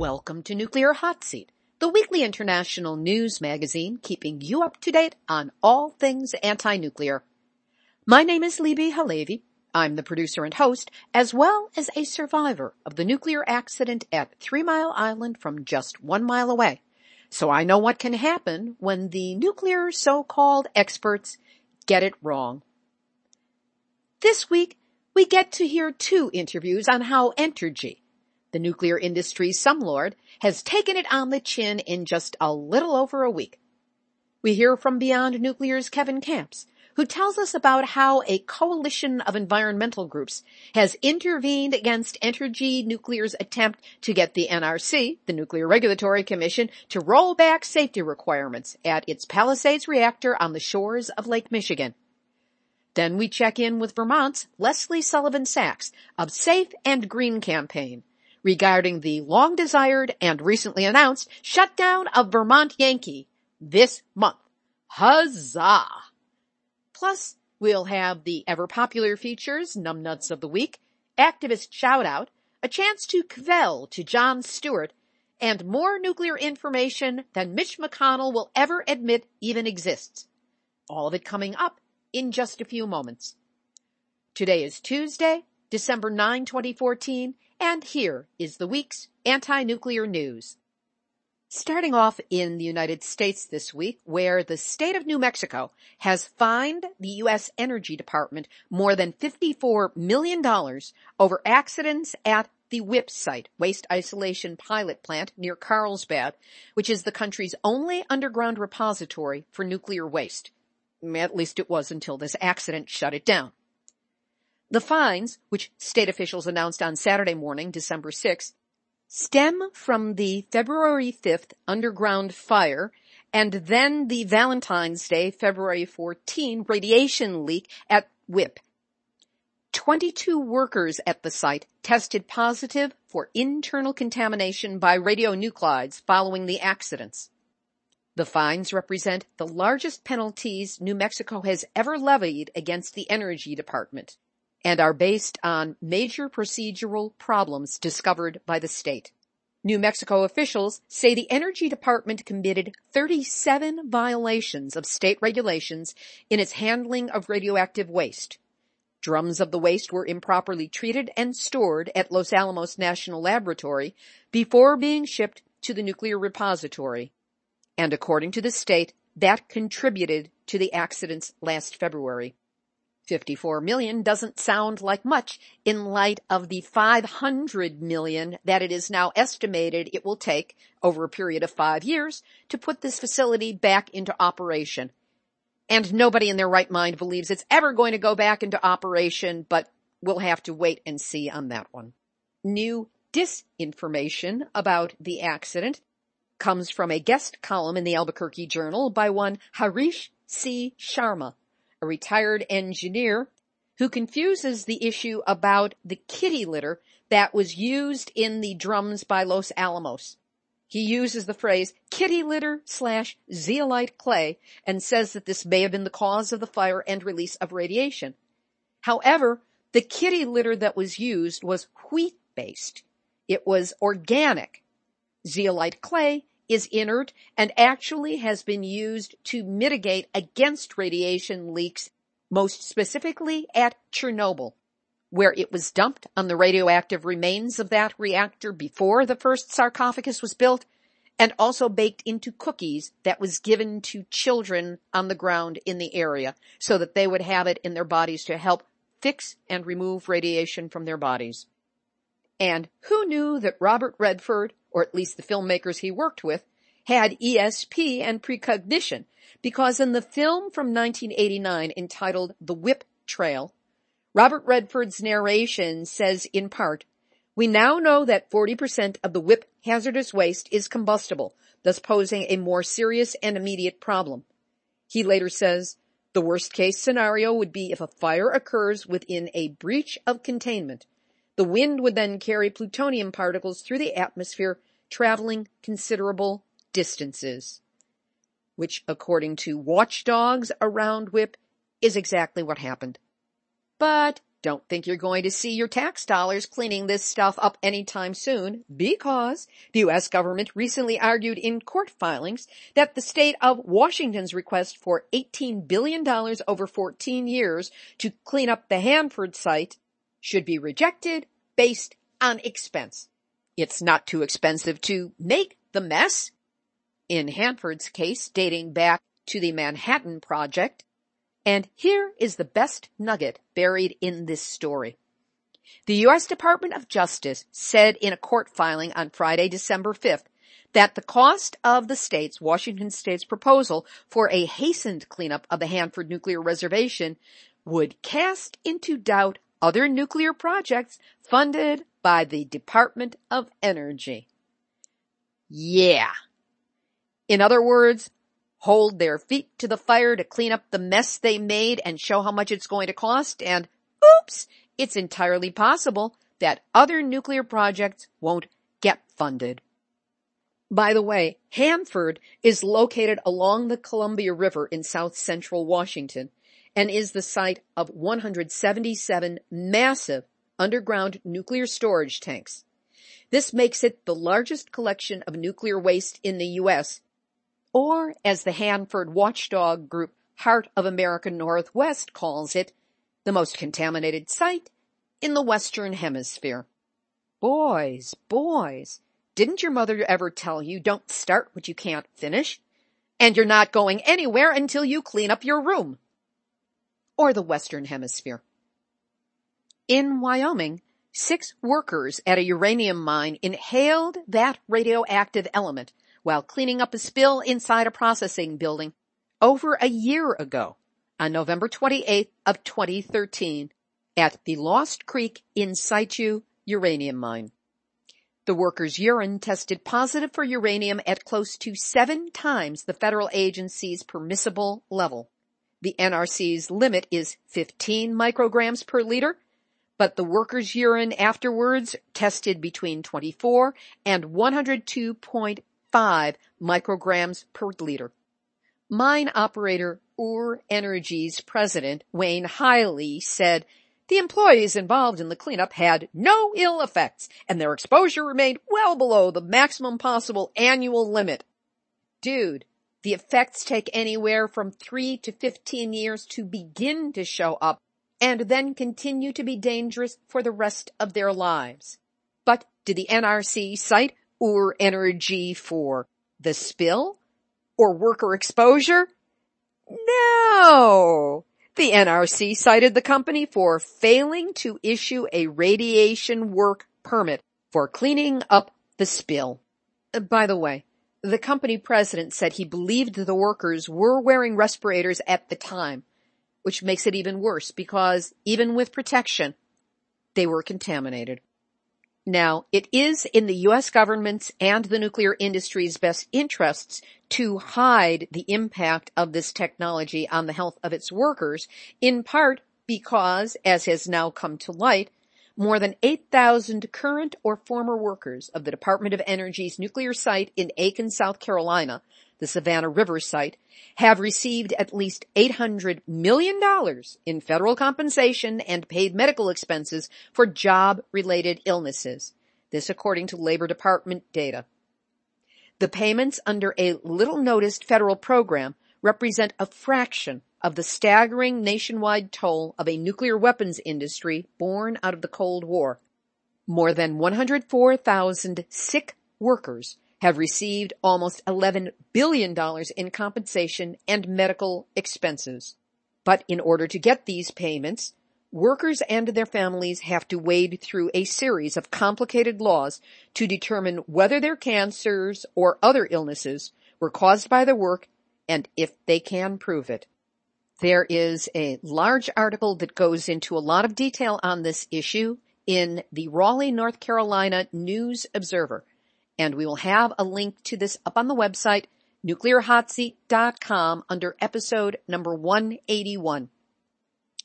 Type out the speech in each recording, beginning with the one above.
Welcome to Nuclear Hot Seat, the weekly international news magazine keeping you up to date on all things anti-nuclear. My name is Libbe HaLevy. I'm the producer and host, as well as a survivor of the nuclear accident at Three Mile Island from just one mile away. So I know what can happen when the nuclear so-called experts get it wrong. This week, we get to hear two interviews on how Entergy, the nuclear industry's slumlord has taken it on the chin in just a little over a week. We hear from Beyond Nuclear's Kevin Kamps, who tells us about how a coalition of environmental groups has intervened against Entergy Nuclear's attempt to get the NRC, the Nuclear Regulatory Commission, to roll back safety requirements at its Palisades reactor on the shores of Lake Michigan. Then we check in with Vermont's Leslie Sullivan Sachs of Safe and Green campaign regarding the long desired and recently announced shutdown of Vermont Yankee this month. Huzzah! Plus, we'll have the ever popular features, Numbnuts of the Week, Activist Shout Out, a chance to kvel to Jon Stewart, and more nuclear information than Mitch McConnell will ever admit even exists. All of it coming up in just a few moments. Today is Tuesday, December 9, 2014, and here is the week's anti-nuclear news. Starting off in the United States this week, where the state of New Mexico has fined the U.S. Energy Department more than $54 million over accidents at the WIPP site, Waste Isolation Pilot Plant near Carlsbad, which is the country's only underground repository for nuclear waste. At least it was until this accident shut it down. The fines, which state officials announced on Saturday morning, December 6th, stem from the February 5th underground fire and then the Valentine's Day, February 14 radiation leak at WIPP. 22 workers at the site tested positive for internal contamination by radionuclides following the accidents. The fines represent the largest penalties New Mexico has ever levied against the Energy Department and are based on major procedural problems discovered by the state. New Mexico officials say the Energy Department committed 37 violations of state regulations in its handling of radioactive waste. Drums of the waste were improperly treated and stored at Los Alamos National Laboratory before being shipped to the nuclear repository. And according to the state, that contributed to the accidents last February. 54 million doesn't sound like much in light of the 500 million that it is now estimated it will take over a period of five years to put this facility back into operation. And nobody in their right mind believes it's ever going to go back into operation, but we'll have to wait and see on that one. New disinformation about the accident comes from a guest column in the Albuquerque Journal by one Harish C. Sharma a retired engineer who confuses the issue about the kitty litter that was used in the drums by Los Alamos. He uses the phrase kitty litter slash zeolite clay and says that this may have been the cause of the fire and release of radiation. However, the kitty litter that was used was wheat based. It was organic. Zeolite clay is inert and actually has been used to mitigate against radiation leaks, most specifically at Chernobyl, where it was dumped on the radioactive remains of that reactor before the first sarcophagus was built and also baked into cookies that was given to children on the ground in the area so that they would have it in their bodies to help fix and remove radiation from their bodies. And who knew that Robert Redford or at least the filmmakers he worked with, had ESP and precognition because in the film from 1989 entitled The WIPP Trail, Robert Redford's narration says in part, We now know that 40% of the WIPP hazardous waste is combustible, thus posing a more serious and immediate problem. He later says, the worst case scenario would be if a fire occurs within a breach of containment. The wind would then carry plutonium particles through the atmosphere, traveling considerable distances. Which, according to watchdogs around WIPP, is exactly what happened. But don't think you're going to see your tax dollars cleaning this stuff up anytime soon because the U.S. government recently argued in court filings that the state of Washington's request for $18 billion over 14 years to clean up the Hanford site should be rejected based on expense. It's not too expensive to make the mess. In Hanford's case, dating back to the Manhattan Project, and here is the best nugget buried in this story. The U.S. Department of Justice said in a court filing on Friday, December 5th, that the cost of the state's, Washington state's proposal for a hastened cleanup of the Hanford nuclear reservation would cast into doubt other nuclear projects funded by the Department of Energy. Yeah. In other words, hold their feet to the fire to clean up the mess they made and show how much it's going to cost and oops, it's entirely possible that other nuclear projects won't get funded. By the way, Hanford is located along the Columbia River in south central Washington and is the site of 177 massive underground nuclear storage tanks. This makes it the largest collection of nuclear waste in the U.S or as the Hanford watchdog group Heart of America Northwest calls it, the most contaminated site in the Western Hemisphere. Boys, boys, didn't your mother ever tell you don't start what you can't finish? And you're not going anywhere until you clean up your room. Or the Western Hemisphere. In Wyoming, six workers at a uranium mine inhaled that radioactive element while cleaning up a spill inside a processing building over a year ago on November 28th of 2013 at the Lost Creek in situ uranium mine. The workers' urine tested positive for uranium at close to seven times the federal agency's permissible level. The NRC's limit is 15 micrograms per liter, but the workers' urine afterwards tested between 24 and 102.5 micrograms per liter. Mine operator Ur Energy's president, Wayne Heili, said the employees involved in the cleanup had no ill effects and their exposure remained well below the maximum possible annual limit. Dude, the effects take anywhere from 3 to 15 years to begin to show up and then continue to be dangerous for the rest of their lives. But did the NRC cite Ur Energy for the spill or worker exposure? No. The NRC cited the company for failing to issue a radiation work permit for cleaning up the spill. Uh, by the way, the company president said he believed the workers were wearing respirators at the time, which makes it even worse because even with protection, they were contaminated. Now, it is in the U.S. government's and the nuclear industry's best interests to hide the impact of this technology on the health of its workers, in part because, as has now come to light, more than 8,000 current or former workers of the Department of Energy's nuclear site in Aiken, South Carolina, the Savannah River site, have received at least $800 million in federal compensation and paid medical expenses for job-related illnesses. This according to Labor Department data. The payments under a little noticed federal program represent a fraction of the staggering nationwide toll of a nuclear weapons industry born out of the Cold War. More than 104,000 sick workers have received almost $11 billion in compensation and medical expenses. But in order to get these payments, workers and their families have to wade through a series of complicated laws to determine whether their cancers or other illnesses were caused by the work and if they can prove it. There is a large article that goes into a lot of detail on this issue in the Raleigh, North Carolina News Observer. And we will have a link to this up on the website, nuclearhotseat.com under episode number 181.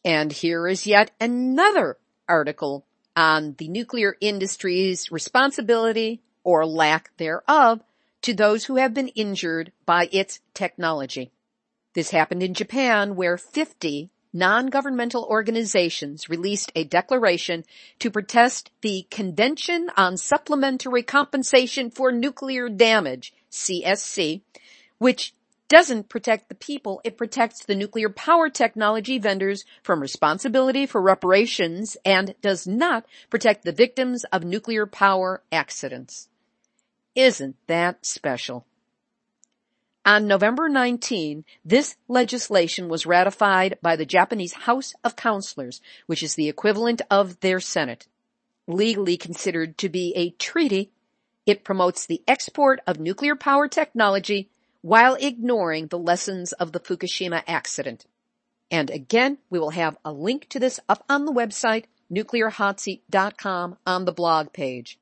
And here is yet another article on the nuclear industry's responsibility or lack thereof to those who have been injured by its technology. This happened in Japan where 50 non-governmental organizations released a declaration to protest the Convention on Supplementary Compensation for Nuclear Damage, CSC, which doesn't protect the people, it protects the nuclear power technology vendors from responsibility for reparations and does not protect the victims of nuclear power accidents. Isn't that special? On November 19, this legislation was ratified by the Japanese House of Councilors, which is the equivalent of their Senate. Legally considered to be a treaty, it promotes the export of nuclear power technology while ignoring the lessons of the Fukushima accident. And again, we will have a link to this up on the website, nuclearhotseat.com on the blog page.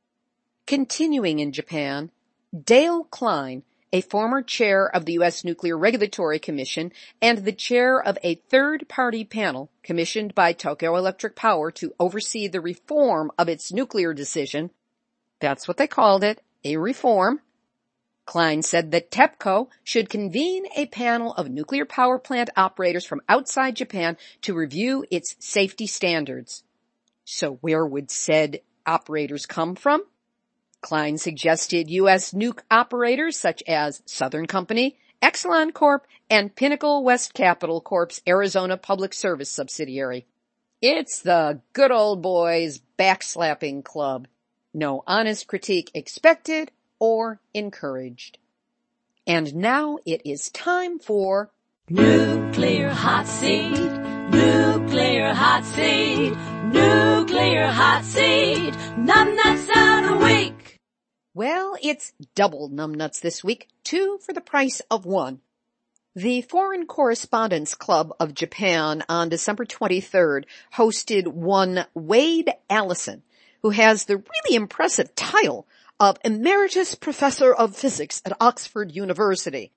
Continuing in Japan, Dale Klein, a former chair of the U.S. Nuclear Regulatory Commission and the chair of a third-party panel commissioned by Tokyo Electric Power to oversee the reform of its nuclear decision. That's what they called it, a reform. Klein said that TEPCO should convene a panel of nuclear power plant operators from outside Japan to review its safety standards. So where would said operators come from? Klein suggested U.S. nuke operators such as Southern Company, Exelon Corp, and Pinnacle West Capital Corp's Arizona Public Service subsidiary. It's the good old boys backslapping club. No honest critique expected or encouraged. And now it is time for Nuclear Hot Seat, Nuclear Hot Seat, Nuclear Hot Seat, numbnuts out a week. Well, it's double numbnuts this week, two for the price of one. The Foreign Correspondents Club of Japan on December 23rd hosted one Wade Allison, who has the really impressive title of Emeritus Professor of Physics at Oxford University,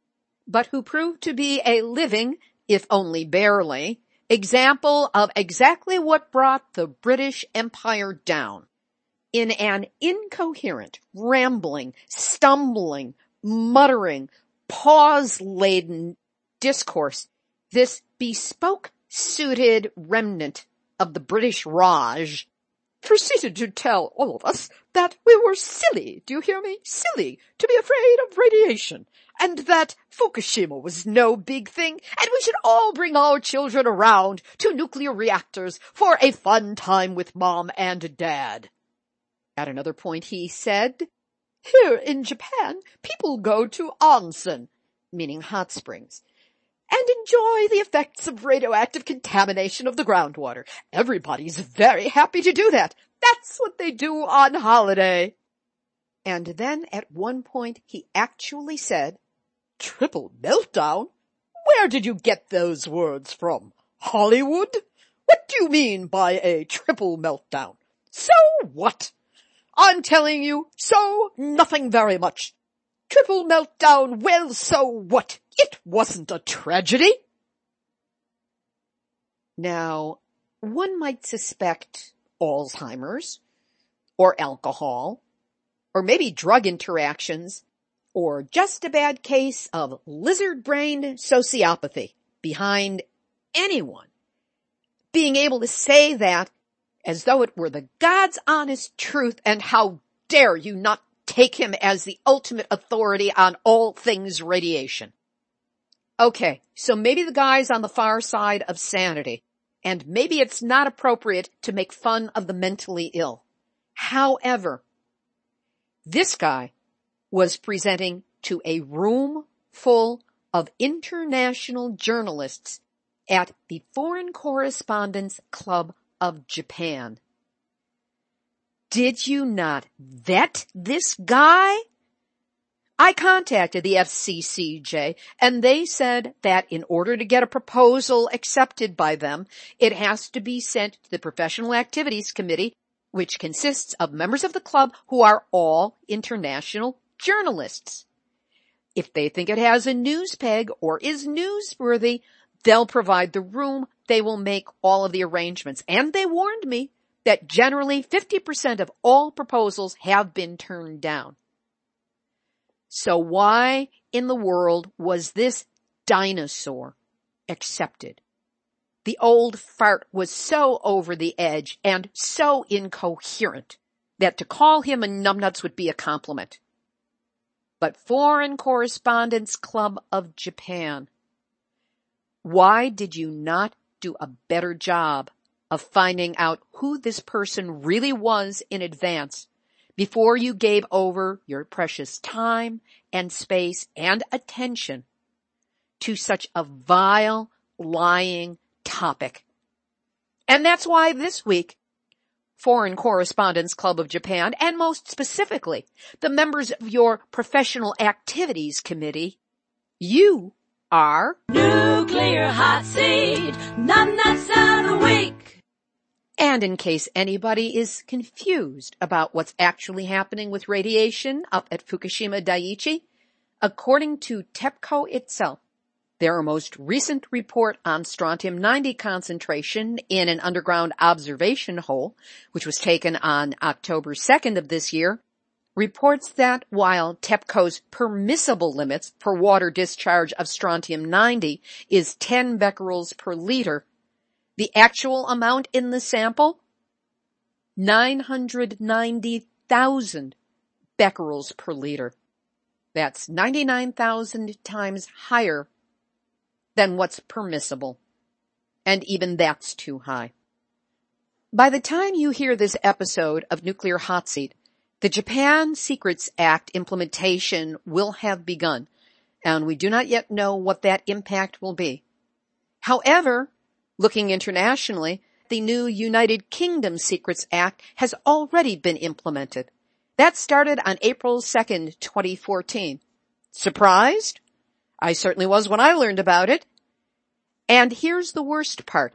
but who proved to be a living, if only barely, example of exactly what brought the British Empire down in an incoherent, rambling, stumbling, muttering, pause-laden discourse, this bespoke suited remnant of the British Raj proceeded to tell all of us that we were silly, do you hear me? Silly to be afraid of radiation and that Fukushima was no big thing and we should all bring our children around to nuclear reactors for a fun time with mom and dad. At another point he said, Here in Japan, people go to onsen, meaning hot springs, and enjoy the effects of radioactive contamination of the groundwater. Everybody's very happy to do that. That's what they do on holiday. And then at one point he actually said, Triple meltdown? Where did you get those words from? Hollywood? What do you mean by a triple meltdown? So what? I'm telling you, so nothing very much. Triple meltdown, well so what? It wasn't a tragedy. Now, one might suspect Alzheimer's, or alcohol, or maybe drug interactions, or just a bad case of lizard-brained sociopathy behind anyone being able to say that as though it were the God's honest truth and how dare you not take him as the ultimate authority on all things radiation. Okay, so maybe the guy's on the far side of sanity, and maybe it's not appropriate to make fun of the mentally ill. However, this guy was presenting to a room full of international journalists at the Foreign Correspondents Club of Japan. Did you not vet this guy? I contacted the FCCJ and they said that in order to get a proposal accepted by them, it has to be sent to the Professional Activities Committee which consists of members of the club who are all international journalists. If they think it has a news peg or is newsworthy, they'll provide the room. They will make all of the arrangements. And they warned me that generally 50% of all proposals have been turned down. So why in the world was this dinosaur accepted? The old fart was so over the edge and so incoherent that to call him a numbnuts would be a compliment. But Foreign Correspondents Club of Japan, why did you not do a better job of finding out who this person really was in advance before you gave over your precious time and space and attention to such a vile, lying, topic. And that's why this week, Foreign Correspondents Club of Japan, and most specifically, the members of your Professional Activities Committee, you are Nuclear Hot Seat, numbnuts of the week. And in case anybody is confused about what's actually happening with radiation up at Fukushima Daiichi, according to TEPCO itself, their most recent report on strontium-90 concentration in an underground observation hole, which was taken on October 2nd of this year, reports that while TEPCO's permissible limits for water discharge of strontium-90 is 10 becquerels per liter, the actual amount in the sample? 990,000 becquerels per liter. That's 99,000 times higher than what's permissible. And even that's too high. By the time you hear this episode of Nuclear Hot Seat, the Japan Secrets Act implementation will have begun, and we do not yet know what that impact will be. However, looking internationally, the new United Kingdom Secrets Act has already been implemented. That started on April 2nd, 2014. Surprised? I certainly was when I learned about it. And here's the worst part.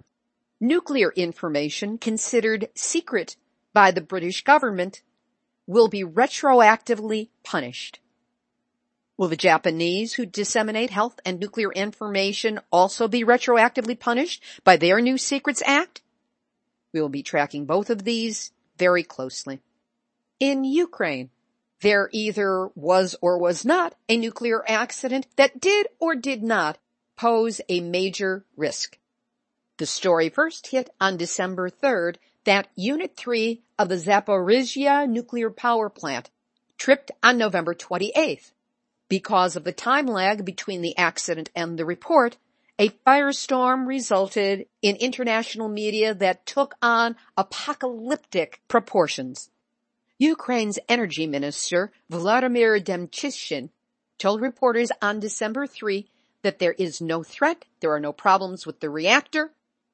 Nuclear information considered secret by the British government will be retroactively punished. Will the Japanese who disseminate health and nuclear information also be retroactively punished by their new Secrets Act? We will be tracking both of these very closely. In Ukraine, there either was or was not a nuclear accident that did or did not pose a major risk. The story first hit on December 3rd that Unit 3 of the Zaporizhia nuclear power plant tripped on November 28th. Because of the time lag between the accident and the report, a firestorm resulted in international media that took on apocalyptic proportions. Ukraine's energy minister, Vladimir Demchishin, told reporters on December 3 that there is no threat, there are no problems with the reactor,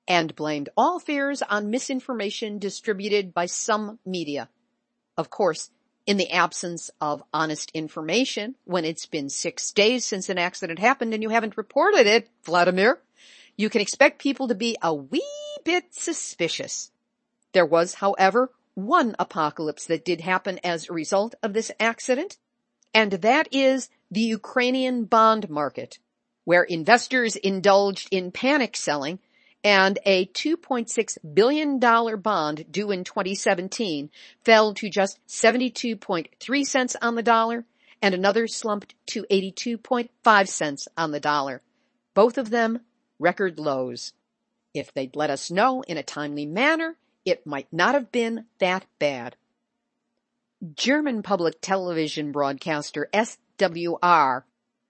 and blamed all fears on misinformation distributed by some media. Of course, in the absence of honest information, when it's been six days since an accident happened and you haven't reported it, Vladimir, you can expect people to be a wee bit suspicious. There was, however, one apocalypse that did happen as a result of this accident, and that is the Ukrainian bond market, where investors indulged in panic selling and a $2.6 billion bond due in 2017 fell to just 72.3 cents on the dollar and another slumped to 82.5 cents on the dollar. Both of them record lows. If they'd let us know in a timely manner, it might not have been that bad. German public television broadcaster SWR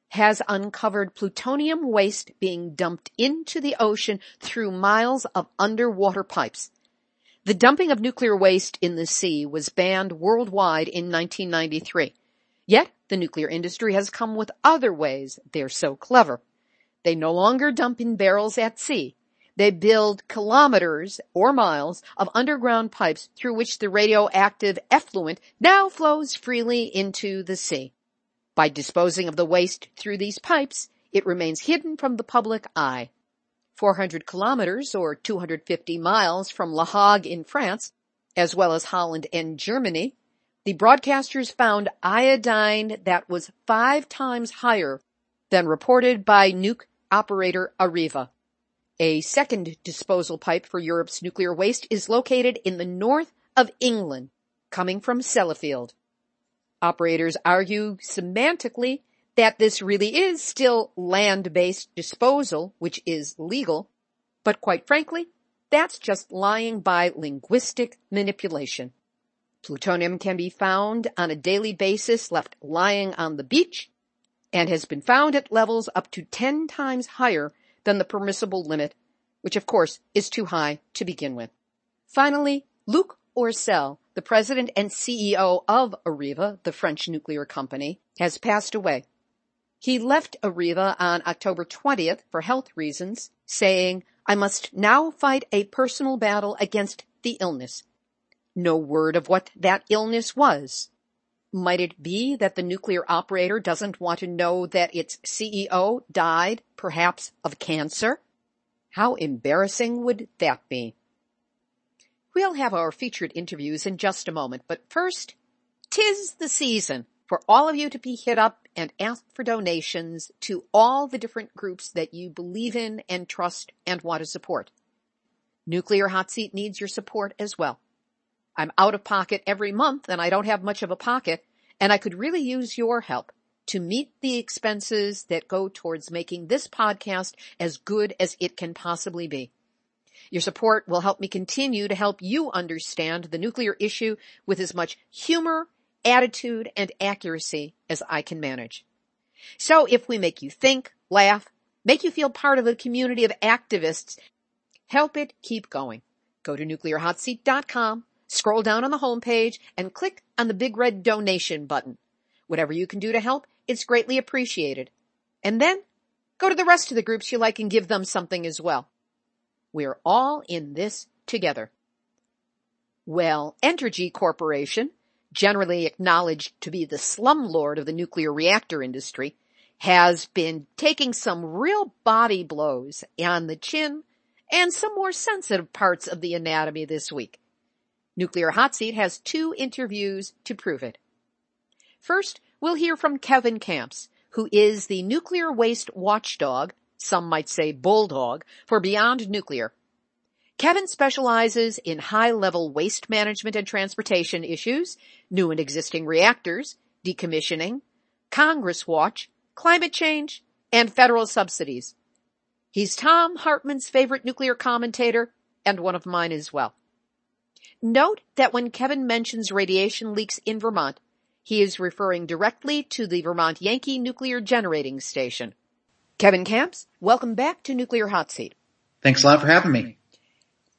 has uncovered plutonium waste being dumped into the ocean through miles of underwater pipes. The dumping of nuclear waste in the sea was banned worldwide in 1993. Yet the nuclear industry has come with other ways. They're so clever. They no longer dump in barrels at sea. They build kilometers or miles of underground pipes through which the radioactive effluent now flows freely into the sea. By disposing of the waste through these pipes, it remains hidden from the public eye. 400 kilometers or 250 miles from La Hague in France, as well as Holland and Germany, the broadcasters found iodine that was five times higher than reported by nuke operator Areva. A second disposal pipe for Europe's nuclear waste is located in the north of England, coming from Sellafield. Operators argue semantically that this really is still land-based disposal, which is legal, but quite frankly, that's just lying by linguistic manipulation. Plutonium can be found on a daily basis left lying on the beach and has been found at levels up to 10 times higher than the permissible limit, which of course is too high to begin with. Finally, Luc Oursel, the president and CEO of Areva, the French nuclear company, has passed away. He left Areva on October 20th for health reasons, saying, I must now fight a personal battle against the illness. No word of what that illness was. Might it be that the nuclear operator doesn't want to know that its CEO died, perhaps of cancer? How embarrassing would that be? We'll have our featured interviews in just a moment, but first, tis the season for all of you to be hit up and ask for donations to all the different groups that you believe in and trust and want to support. Nuclear Hot Seat needs your support as well. I'm out of pocket every month and I don't have much of a pocket and I could really use your help to meet the expenses that go towards making this podcast as good as it can possibly be. Your support will help me continue to help you understand the nuclear issue with as much humor, attitude, and accuracy as I can manage. So if we make you think, laugh, make you feel part of a community of activists, help it keep going. Go to nuclearhotseat.com Scroll down on the homepage and click on the big red donation button. Whatever you can do to help, it's greatly appreciated. And then go to the rest of the groups you like and give them something as well. We're all in this together. Well, Entergy Corporation, generally acknowledged to be the slumlord of the nuclear reactor industry, has been taking some real body blows on the chin and some more sensitive parts of the anatomy this week. Nuclear Hot Seat has two interviews to prove it. First, we'll hear from Kevin Kamps, who is the nuclear waste watchdog, some might say bulldog, for Beyond Nuclear. Kevin specializes in high-level waste management and transportation issues, new and existing reactors, decommissioning, Congress watch, climate change, and federal subsidies. He's Thom Hartmann's favorite nuclear commentator and one of mine as well. Note that when Kevin mentions radiation leaks in Vermont, he is referring directly to the Vermont Yankee Nuclear Generating Station. Kevin Kamps, welcome back to Nuclear Hot Seat. Thanks a lot for having me.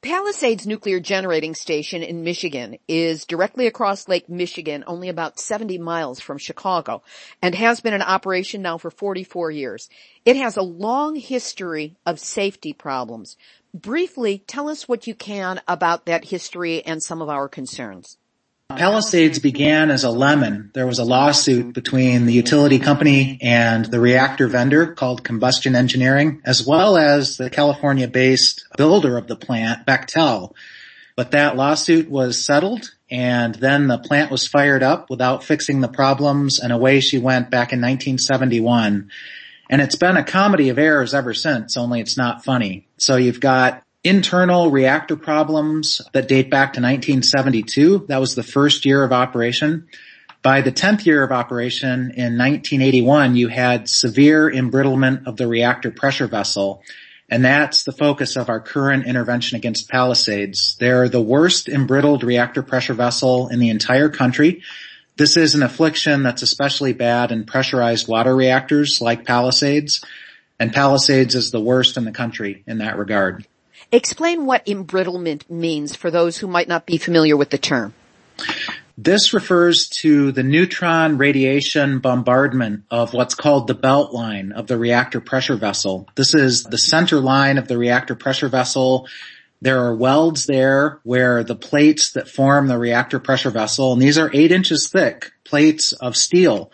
Palisades Nuclear Generating Station in Michigan is directly across Lake Michigan, only about 70 miles from Chicago, and has been in operation now for 44 years. It has a long history of safety problems. Briefly, tell us what you can about that history and some of our concerns. Palisades began as a lemon. There was a lawsuit between the utility company and the reactor vendor called Combustion Engineering, as well as the California-based builder of the plant, Bechtel. But that lawsuit was settled and then the plant was fired up without fixing the problems and away she went back in 1971. And it's been a comedy of errors ever since, only it's not funny. So you've got internal reactor problems that date back to 1972. That was the first year of operation. By the 10th year of operation in 1981, you had severe embrittlement of the reactor pressure vessel. And that's the focus of our current intervention against Palisades. They're the worst embrittled reactor pressure vessel in the entire country. This is an affliction that's especially bad in pressurized water reactors like Palisades. And Palisades is the worst in the country in that regard. Explain what embrittlement means for those who might not be familiar with the term. This refers to the neutron radiation bombardment of what's called the belt line of the reactor pressure vessel. This is the center line of the reactor pressure vessel. There are welds there where the plates that form the reactor pressure vessel, and these are eight inches thick plates of steel,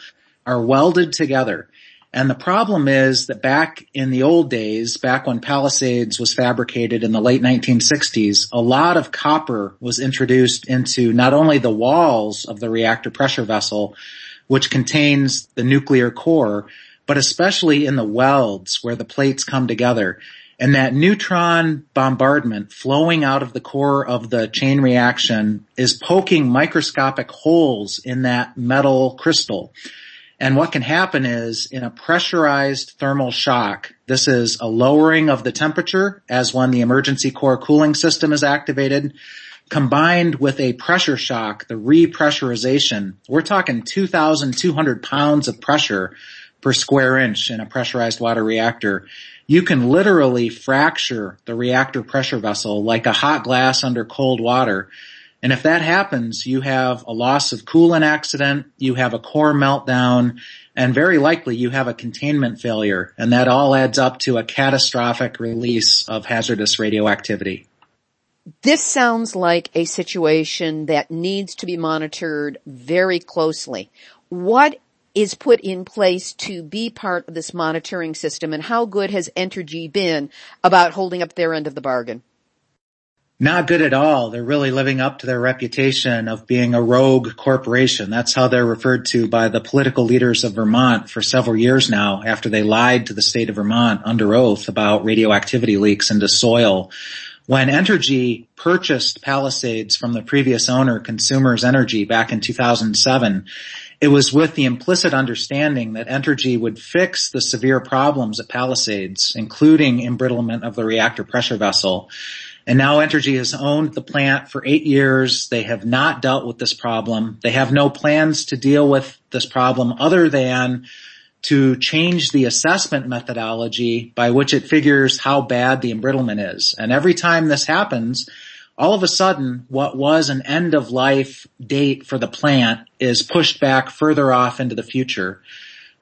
are welded together. And the problem is that back in the old days, back when Palisades was fabricated in the late 1960s, a lot of copper was introduced into not only the walls of the reactor pressure vessel, which contains the nuclear core, but especially in the welds where the plates come together. And that neutron bombardment flowing out of the core of the chain reaction is poking microscopic holes in that metal crystal. And what can happen is in a pressurized thermal shock, this is a lowering of the temperature as when the emergency core cooling system is activated, combined with a pressure shock, the repressurization. We're talking 2,200 pounds of pressure per square inch in a pressurized water reactor. You can literally fracture the reactor pressure vessel like a hot glass under cold water and if that happens, you have a loss of coolant accident, you have a core meltdown, and very likely you have a containment failure. And that all adds up to a catastrophic release of hazardous radioactivity. This sounds like a situation that needs to be monitored very closely. What is put in place to be part of this monitoring system and how good has Entergy been about holding up their end of the bargain? Not good at all. They're really living up to their reputation of being a rogue corporation. That's how they're referred to by the political leaders of Vermont for several years now after they lied to the state of Vermont under oath about radioactivity leaks into soil. When Entergy purchased Palisades from the previous owner, Consumers Energy, back in 2007, it was with the implicit understanding that Entergy would fix the severe problems at Palisades, including embrittlement of the reactor pressure vessel. And now Entergy has owned the plant for eight years. They have not dealt with this problem. They have no plans to deal with this problem other than to change the assessment methodology by which it figures how bad the embrittlement is. And every time this happens, all of a sudden what was an end of life date for the plant is pushed back further off into the future.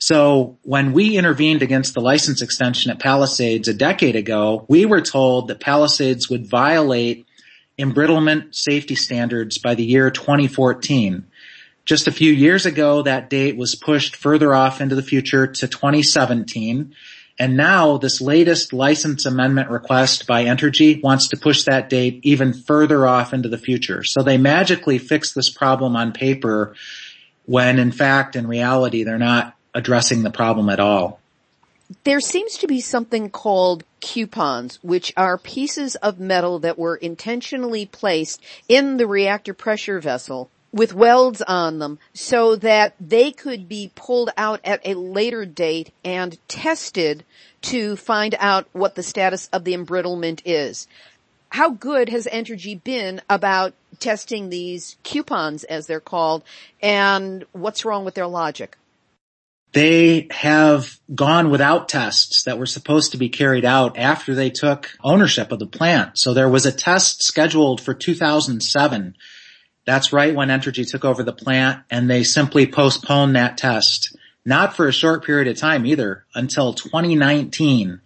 So when we intervened against the license extension at Palisades a decade ago, we were told that Palisades would violate embrittlement safety standards by the year 2014. Just a few years ago, that date was pushed further off into the future to 2017. And now this latest license amendment request by Entergy wants to push that date even further off into the future. So they magically fix this problem on paper when in fact, in reality, they're not addressing the problem at all. There seems to be something called coupons, which are pieces of metal that were intentionally placed in the reactor pressure vessel with welds on them so that they could be pulled out at a later date and tested to find out what the status of the embrittlement is. How good has Entergy been about testing these coupons as they're called and what's wrong with their logic? They have gone without tests that were supposed to be carried out after they took ownership of the plant. So there was a test scheduled for 2007. That's right when Entergy took over the plant and they simply postponed that test. Not for a short period of time either, until 2019.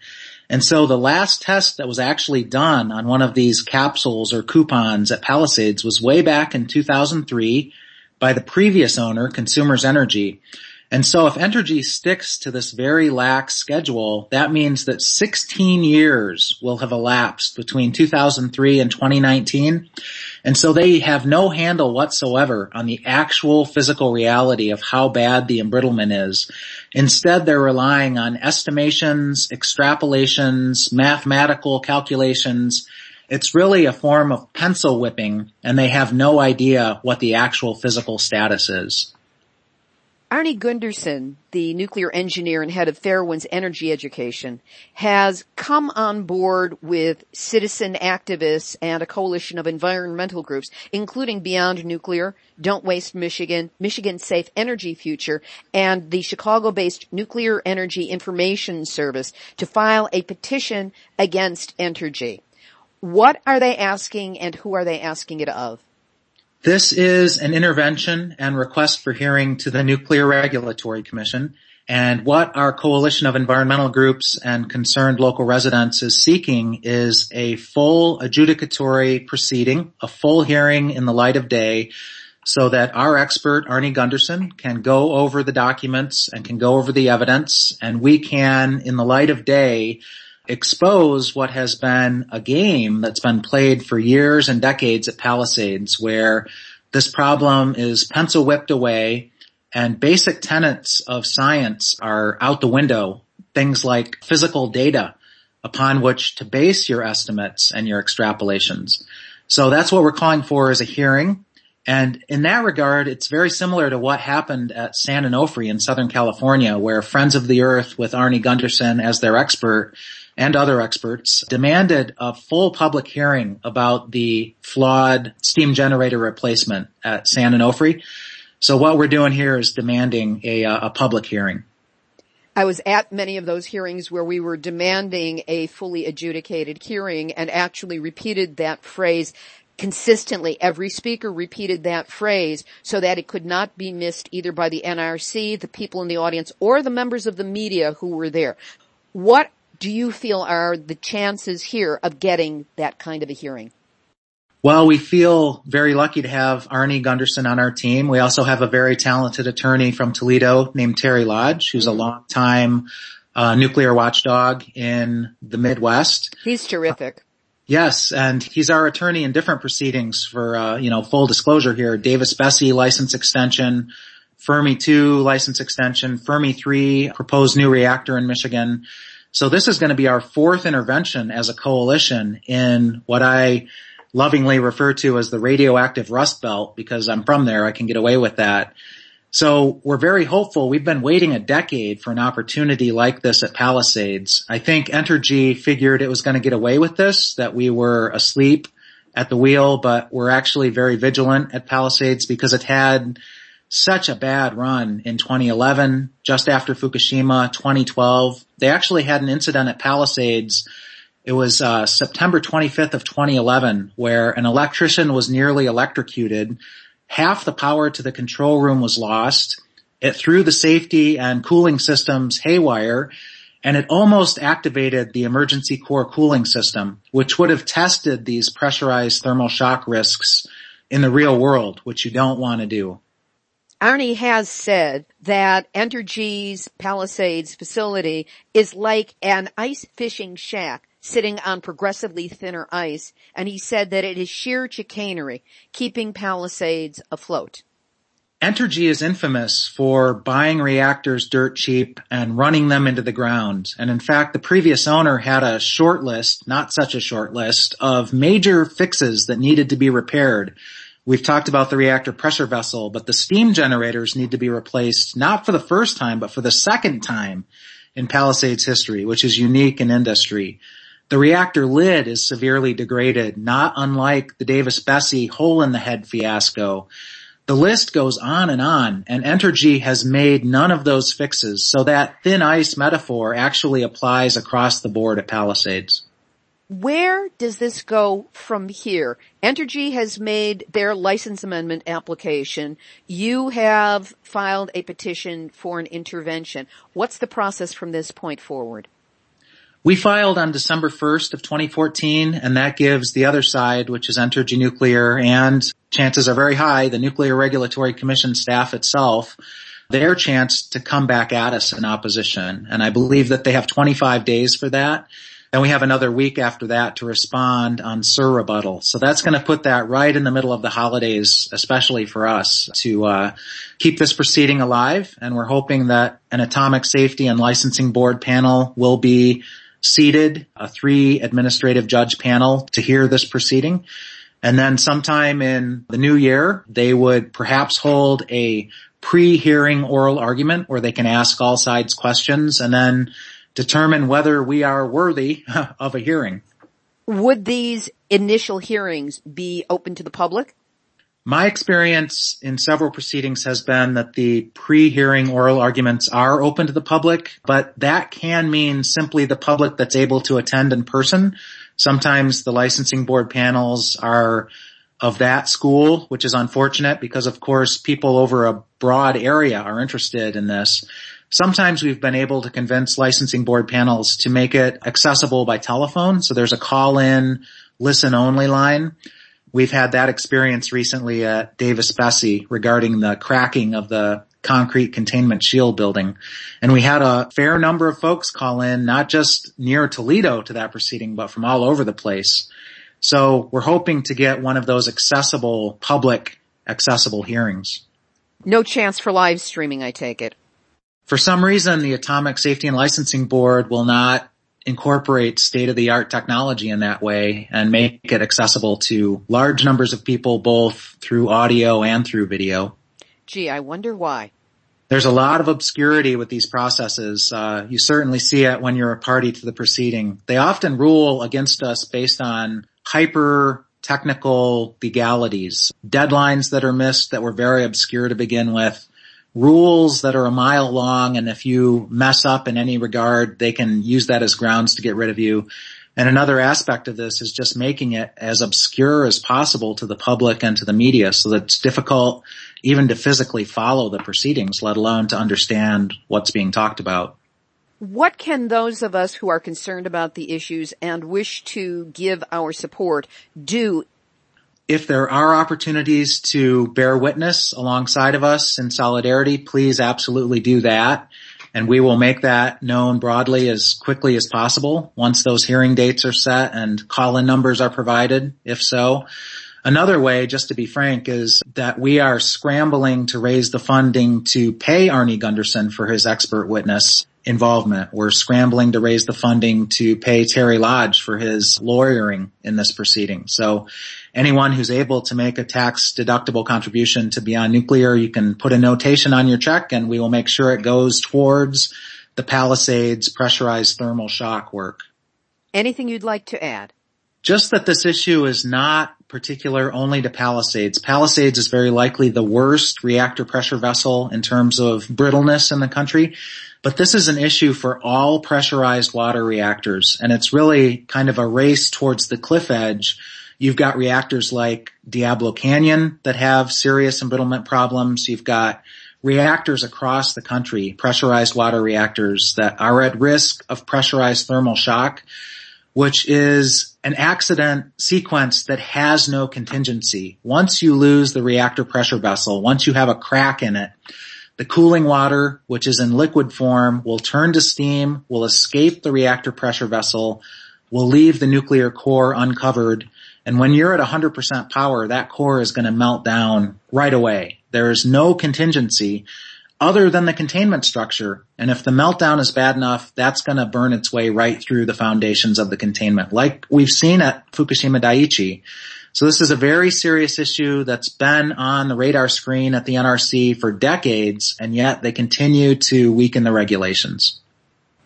And so the last test that was actually done on one of these capsules or coupons at Palisades was way back in 2003 by the previous owner, Consumers Energy. And so if Entergy sticks to this very lax schedule, that means that 16 years will have elapsed between 2003 and 2019. And so they have no handle whatsoever on the actual physical reality of how bad the embrittlement is. Instead, they're relying on estimations, extrapolations, mathematical calculations. It's really a form of pencil whipping and they have no idea what the actual physical status is. Arnie Gundersen, the nuclear engineer and head of Fairewinds Energy Education, has come on board with citizen activists and a coalition of environmental groups, including Beyond Nuclear, Don't Waste Michigan, Michigan Safe Energy Future, and the Chicago-based Nuclear Energy Information Service to file a petition against Entergy. What are they asking and who are they asking it of? This is an intervention and request for hearing to the Nuclear Regulatory Commission. And what our coalition of environmental groups and concerned local residents is seeking is a full adjudicatory proceeding, a full hearing in the light of day, so that our expert, Arnie Gundersen, can go over the documents and can go over the evidence and we can, in the light of day, expose what has been a game that's been played for years and decades at Palisades where this problem is pencil whipped away and basic tenets of science are out the window. Things like physical data upon which to base your estimates and your extrapolations. So that's what we're calling for as a hearing. And in that regard, it's very similar to what happened at San Onofre in Southern California, where Friends of the Earth with Arnie Gundersen as their expert and other experts demanded a full public hearing about the flawed steam generator replacement at San Onofre. So what we're doing here is demanding a, uh, a public hearing. I was at many of those hearings where we were demanding a fully adjudicated hearing and actually repeated that phrase consistently. Every speaker repeated that phrase so that it could not be missed either by the NRC, the people in the audience, or the members of the media who were there. What do you feel are the chances here of getting that kind of a hearing? Well, we feel very lucky to have Arnie Gundersen on our team. We also have a very talented attorney from Toledo named Terry Lodge, who's a mm-hmm. long-time uh, nuclear watchdog in the Midwest. He's terrific. Uh, yes, and he's our attorney in different proceedings for, uh, you know, full disclosure here. Davis-Besse license extension, Fermi 2 license extension, Fermi 3 proposed new reactor in Michigan. So this is going to be our fourth intervention as a coalition in what I lovingly refer to as the radioactive rust belt because I'm from there. I can get away with that. So we're very hopeful. We've been waiting a decade for an opportunity like this at Palisades. I think Entergy figured it was going to get away with this, that we were asleep at the wheel, but we're actually very vigilant at Palisades because it had such a bad run in 2011, just after Fukushima, 2012. They actually had an incident at Palisades. It was uh, September 25th of 2011 where an electrician was nearly electrocuted. Half the power to the control room was lost. It threw the safety and cooling systems haywire and it almost activated the emergency core cooling system, which would have tested these pressurized thermal shock risks in the real world, which you don't want to do. Arnie has said that Entergy's Palisades facility is like an ice fishing shack sitting on progressively thinner ice, and he said that it is sheer chicanery keeping Palisades afloat. Entergy is infamous for buying reactors dirt cheap and running them into the ground. And in fact, the previous owner had a short list, not such a short list, of major fixes that needed to be repaired We've talked about the reactor pressure vessel, but the steam generators need to be replaced not for the first time, but for the second time in Palisades history, which is unique in industry. The reactor lid is severely degraded, not unlike the Davis-Besse hole in the head fiasco. The list goes on and on, and Entergy has made none of those fixes, so that thin ice metaphor actually applies across the board at Palisades. Where does this go from here? Entergy has made their license amendment application. You have filed a petition for an intervention. What's the process from this point forward? We filed on December 1st of 2014 and that gives the other side, which is Entergy Nuclear and chances are very high, the Nuclear Regulatory Commission staff itself, their chance to come back at us in opposition. And I believe that they have 25 days for that. Then we have another week after that to respond on sur rebuttal. So that's going to put that right in the middle of the holidays, especially for us to uh, keep this proceeding alive. And we're hoping that an atomic safety and licensing board panel will be seated, a three administrative judge panel to hear this proceeding. And then sometime in the new year, they would perhaps hold a pre-hearing oral argument where they can ask all sides questions and then determine whether we are worthy of a hearing. Would these initial hearings be open to the public? My experience in several proceedings has been that the pre-hearing oral arguments are open to the public, but that can mean simply the public that's able to attend in person. Sometimes the licensing board panels are of that school, which is unfortunate because of course people over a broad area are interested in this. Sometimes we've been able to convince licensing board panels to make it accessible by telephone. So there's a call in, listen only line. We've had that experience recently at Davis Besse regarding the cracking of the concrete containment shield building. And we had a fair number of folks call in, not just near Toledo to that proceeding, but from all over the place. So we're hoping to get one of those accessible, public, accessible hearings. No chance for live streaming, I take it. For some reason, the Atomic Safety and Licensing Board will not incorporate state-of-the-art technology in that way and make it accessible to large numbers of people both through audio and through video. Gee, I wonder why. There's a lot of obscurity with these processes. Uh, you certainly see it when you're a party to the proceeding. They often rule against us based on hyper technical legalities, deadlines that are missed that were very obscure to begin with, rules that are a mile long and if you mess up in any regard, they can use that as grounds to get rid of you. And another aspect of this is just making it as obscure as possible to the public and to the media so that it's difficult even to physically follow the proceedings, let alone to understand what's being talked about. What can those of us who are concerned about the issues and wish to give our support do? If there are opportunities to bear witness alongside of us in solidarity, please absolutely do that and we will make that known broadly as quickly as possible once those hearing dates are set and call-in numbers are provided, if so. Another way, just to be frank, is that we are scrambling to raise the funding to pay Arnie Gundersen for his expert witness involvement. We're scrambling to raise the funding to pay Terry Lodge for his lawyering in this proceeding. So anyone who's able to make a tax deductible contribution to Beyond Nuclear, you can put a notation on your check and we will make sure it goes towards the Palisades pressurized thermal shock work. Anything you'd like to add? Just that this issue is not particular only to Palisades. Palisades is very likely the worst reactor pressure vessel in terms of brittleness in the country. But this is an issue for all pressurized water reactors and it's really kind of a race towards the cliff edge You've got reactors like Diablo Canyon that have serious embrittlement problems. You've got reactors across the country, pressurized water reactors that are at risk of pressurized thermal shock, which is an accident sequence that has no contingency. Once you lose the reactor pressure vessel, once you have a crack in it, the cooling water, which is in liquid form, will turn to steam, will escape the reactor pressure vessel, will leave the nuclear core uncovered, and when you're at 100% power, that core is going to melt down right away. There is no contingency other than the containment structure. And if the meltdown is bad enough, that's going to burn its way right through the foundations of the containment, like we've seen at Fukushima Daiichi. So this is a very serious issue that's been on the radar screen at the NRC for decades, and yet they continue to weaken the regulations.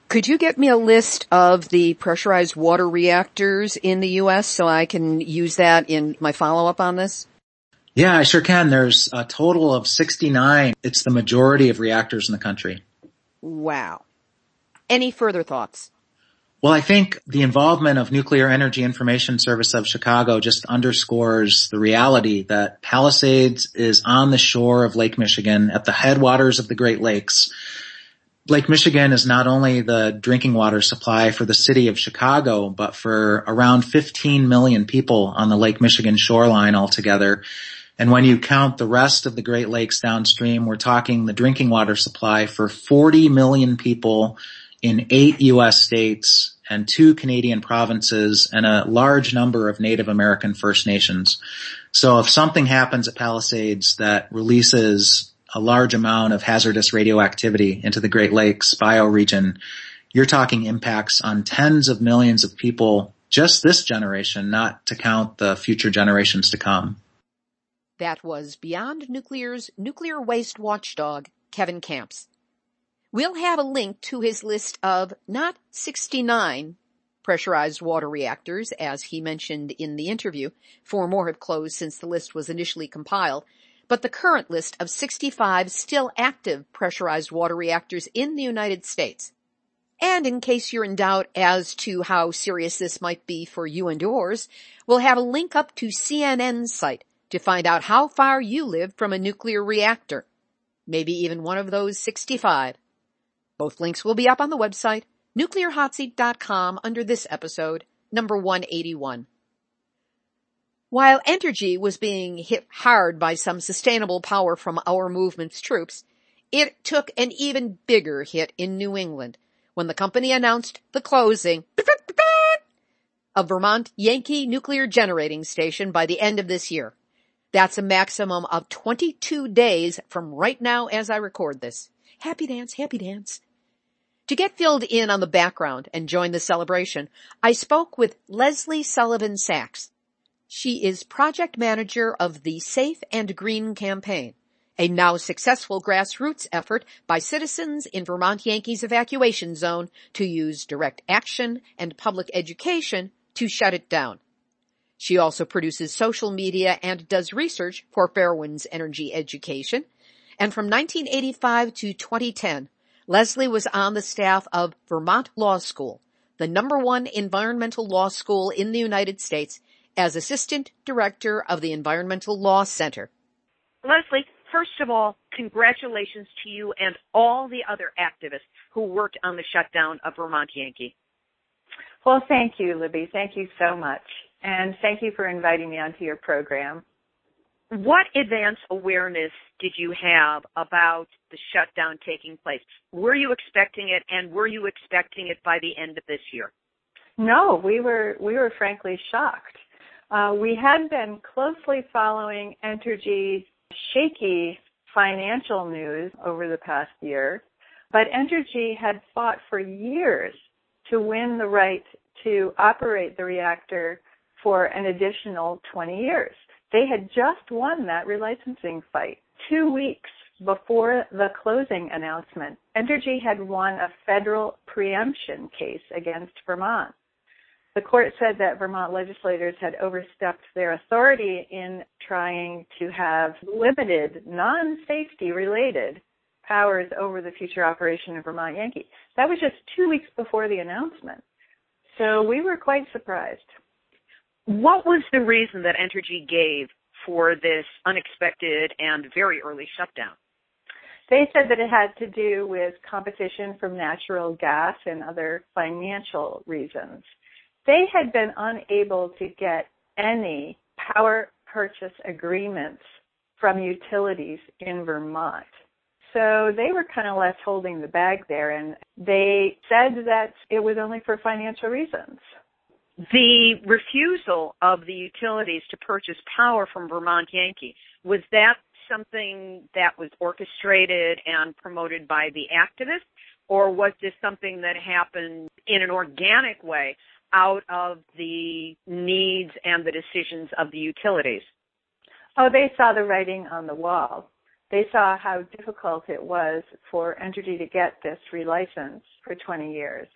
Could you get me a list of the pressurized water reactors in the U.S. so I can use that in my follow-up on this? Yeah, I sure can. There's a total of 69. It's the majority of reactors in the country. Wow. Any further thoughts? Well, I think the involvement of Nuclear Energy Information Service of Chicago just underscores the reality that Palisades is on the shore of Lake Michigan at the headwaters of the Great Lakes. Lake Michigan is not only the drinking water supply for the city of Chicago, but for around 15 million people on the Lake Michigan shoreline altogether. And when you count the rest of the Great Lakes downstream, we're talking the drinking water supply for 40 million people in eight U.S. states and two Canadian provinces and a large number of Native American First Nations. So if something happens at Palisades that releases a large amount of hazardous radioactivity into the Great Lakes bioregion, you're talking impacts on tens of millions of people just this generation, not to count the future generations to come. That was Beyond Nuclear's nuclear waste watchdog, Kevin Kamps. We'll have a link to his list of not 69 pressurized water reactors, as he mentioned in the interview. Four more have closed since the list was initially compiled but the current list of 65 still active pressurized water reactors in the United States. And in case you're in doubt as to how serious this might be for you and yours, we'll have a link up to CNN's site to find out how far you live from a nuclear reactor. Maybe even one of those 65. Both links will be up on the website, nuclearhotseat.com under this episode, number 181. While Entergy was being hit hard by some sustainable power from our movement's troops, it took an even bigger hit in New England when the company announced the closing of Vermont Yankee Nuclear Generating Station by the end of this year. That's a maximum of 22 days from right now as I record this. Happy dance, happy dance. To get filled in on the background and join the celebration, I spoke with Leslie Sullivan Sachs, she is project manager of the Safe and Green campaign, a now successful grassroots effort by citizens in Vermont Yankees evacuation zone to use direct action and public education to shut it down. She also produces social media and does research for Fairewinds Energy Education. And from 1985 to 2010, Leslie was on the staff of Vermont Law School, the number one environmental law school in the United States as Assistant Director of the Environmental Law Center. Leslie, first of all, congratulations to you and all the other activists who worked on the shutdown of Vermont Yankee. Well, thank you, Libbe. Thank you so much. And thank you for inviting me onto your program. What advance awareness did you have about the shutdown taking place? Were you expecting it and were you expecting it by the end of this year? No, we were we were frankly shocked. Uh, we had been closely following Entergy's shaky financial news over the past year, but Entergy had fought for years to win the right to operate the reactor for an additional 20 years. They had just won that relicensing fight two weeks before the closing announcement. Entergy had won a federal preemption case against Vermont. The court said that Vermont legislators had overstepped their authority in trying to have limited, non-safety related powers over the future operation of Vermont Yankee. That was just two weeks before the announcement. So we were quite surprised. What was the reason that Entergy gave for this unexpected and very early shutdown? They said that it had to do with competition from natural gas and other financial reasons they had been unable to get any power purchase agreements from utilities in Vermont. So they were kind of left holding the bag there and they said that it was only for financial reasons. The refusal of the utilities to purchase power from Vermont Yankee, was that something that was orchestrated and promoted by the activists? Or was this something that happened in an organic way out of the needs and the decisions of the utilities? Oh, they saw the writing on the wall. They saw how difficult it was for Entergy to get this relicense for 20 years.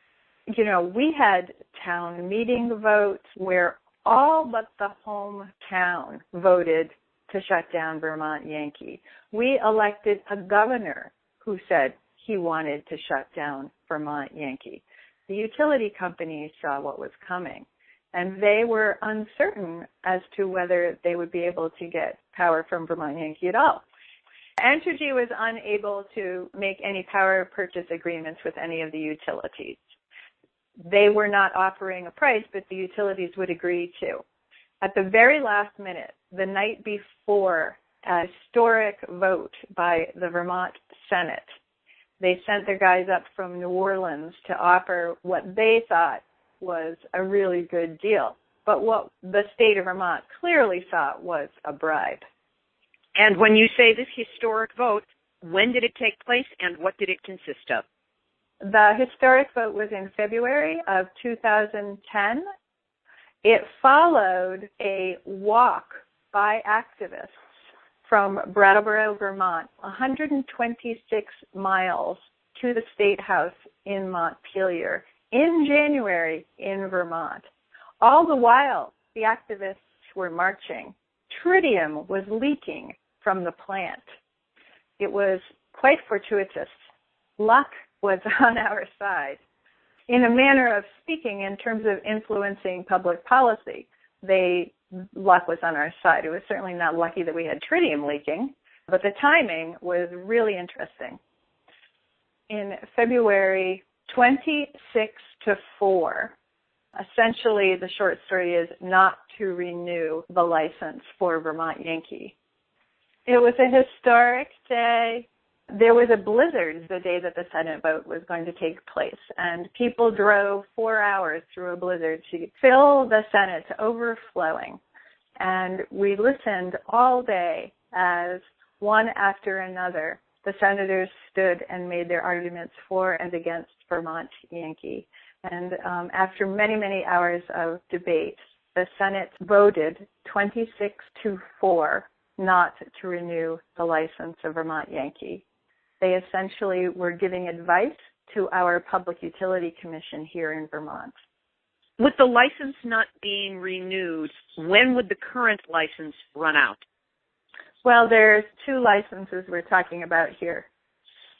You know, we had town meeting votes where all but the hometown voted to shut down Vermont Yankee. We elected a governor who said he wanted to shut down Vermont Yankee the utility companies saw what was coming and they were uncertain as to whether they would be able to get power from Vermont Yankee at all. Entergy was unable to make any power purchase agreements with any of the utilities. They were not offering a price, but the utilities would agree to. At the very last minute, the night before a historic vote by the Vermont Senate they sent their guys up from New Orleans to offer what they thought was a really good deal. But what the state of Vermont clearly thought was a bribe. And when you say this historic vote, when did it take place and what did it consist of? The historic vote was in February of 2010. It followed a walk by activists from Brattleboro, Vermont, 126 miles to the State House in Montpelier in January in Vermont. All the while, the activists were marching. Tritium was leaking from the plant. It was quite fortuitous. Luck was on our side. In a manner of speaking, in terms of influencing public policy, they luck was on our side. It was certainly not lucky that we had tritium leaking, but the timing was really interesting. In February 26 to 4, Essentially, the short story is not to renew the license for Vermont Yankee. It was a historic day. There was a blizzard the day that the Senate vote was going to take place, and people drove four hours through a blizzard to fill the Senate to overflowing. And we listened all day as one after another the senators stood and made their arguments for and against Vermont Yankee. And um, after many, many hours of debate, the Senate voted 26 to 4 not to renew the license of Vermont Yankee. They essentially were giving advice to our Public Utility Commission here in Vermont. With the license not being renewed, when would the current license run out? Well, there's two licenses we're talking about here.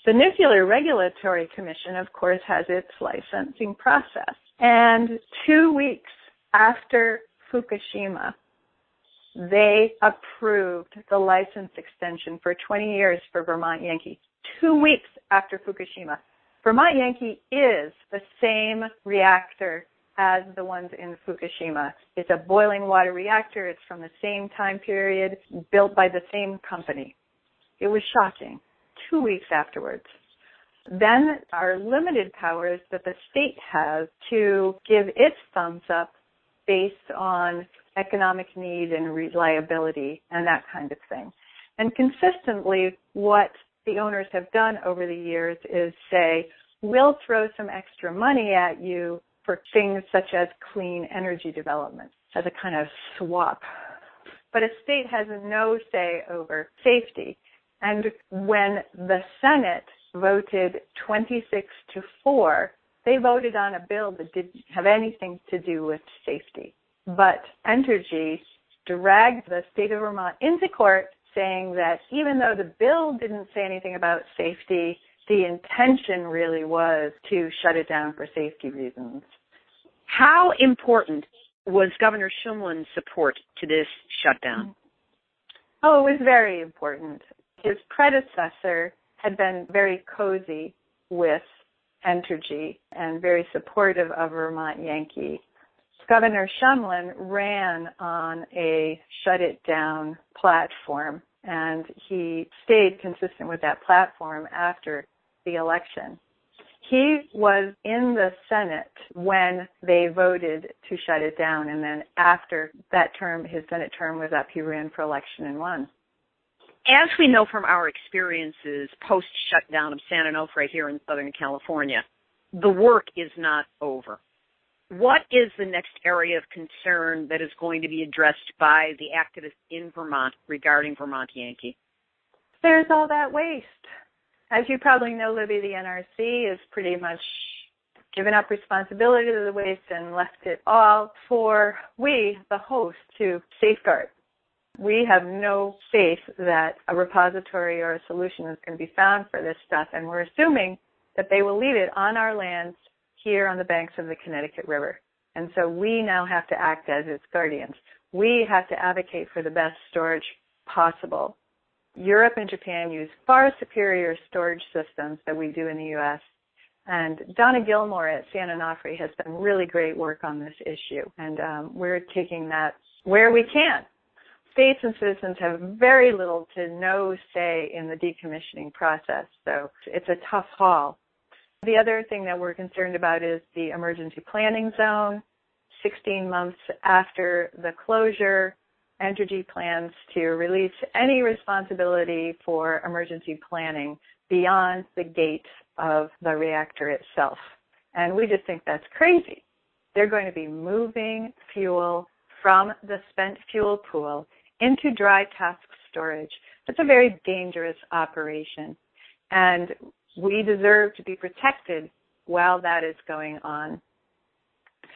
The Nuclear Regulatory Commission, of course, has its licensing process. And two weeks after Fukushima, they approved the license extension for 20 years for Vermont Yankee. Two weeks after Fukushima. Vermont Yankee is the same reactor as the ones in Fukushima. It's a boiling water reactor. It's from the same time period, built by the same company. It was shocking two weeks afterwards. Then our limited powers that the state has to give its thumbs up based on economic need and reliability and that kind of thing. And consistently, what the owners have done over the years is say, we'll throw some extra money at you for things such as clean energy development as a kind of swap. But a state has no say over safety. And when the Senate voted 26 to 4, they voted on a bill that didn't have anything to do with safety. But Entergy dragged the state of Vermont into court saying that even though the bill didn't say anything about safety, the intention really was to shut it down for safety reasons. How important was Governor Shumlin's support to this shutdown? Oh, it was very important his predecessor had been very cozy with Entergy and very supportive of Vermont Yankee. Governor Shumlin ran on a shut it down platform and he stayed consistent with that platform after the election. He was in the Senate when they voted to shut it down and then after that term, his Senate term was up, he ran for election and won as we know from our experiences post shutdown of San Onofre here in Southern California, the work is not over. What is the next area of concern that is going to be addressed by the activists in Vermont regarding Vermont Yankee? There's all that waste. As you probably know, Libbe, the NRC is pretty much given up responsibility to the waste and left it all for we, the host, to safeguard. We have no faith that a repository or a solution is going to be found for this stuff, and we're assuming that they will leave it on our lands here on the banks of the Connecticut River. And so we now have to act as its guardians. We have to advocate for the best storage possible. Europe and Japan use far superior storage systems than we do in the U.S. And Donna Gilmore at San Onofre has done really great work on this issue. And um, we're taking that where we can states and citizens have very little to no say in the decommissioning process, so it's a tough haul. The other thing that we're concerned about is the emergency planning zone. 16 months after the closure, Entergy plans to release any responsibility for emergency planning beyond the gates of the reactor itself. And we just think that's crazy. They're going to be moving fuel from the spent fuel pool into dry cask storage. That's a very dangerous operation. And we deserve to be protected while that is going on.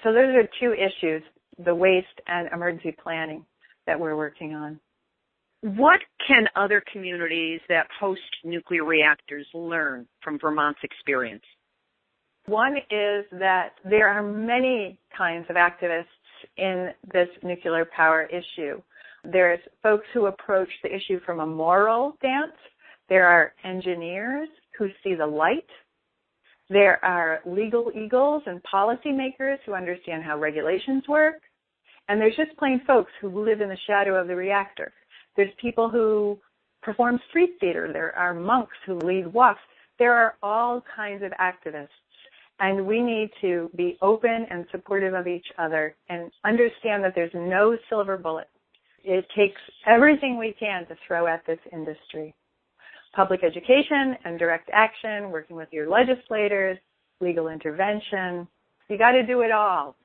So those are two issues, the waste and emergency planning that we're working on. What can other communities that host nuclear reactors learn from Vermont's experience? One is that there are many kinds of activists in this nuclear power issue. There's folks who approach the issue from a moral stance. There are engineers who see the light. There are legal eagles and policymakers who understand how regulations work. And there's just plain folks who live in the shadow of the reactor. There's people who perform street theater. There are monks who lead walks. There are all kinds of activists. And we need to be open and supportive of each other and understand that there's no silver bullet. It takes everything we can to throw at this industry. Public education and direct action, working with your legislators, legal intervention. You got to do it all.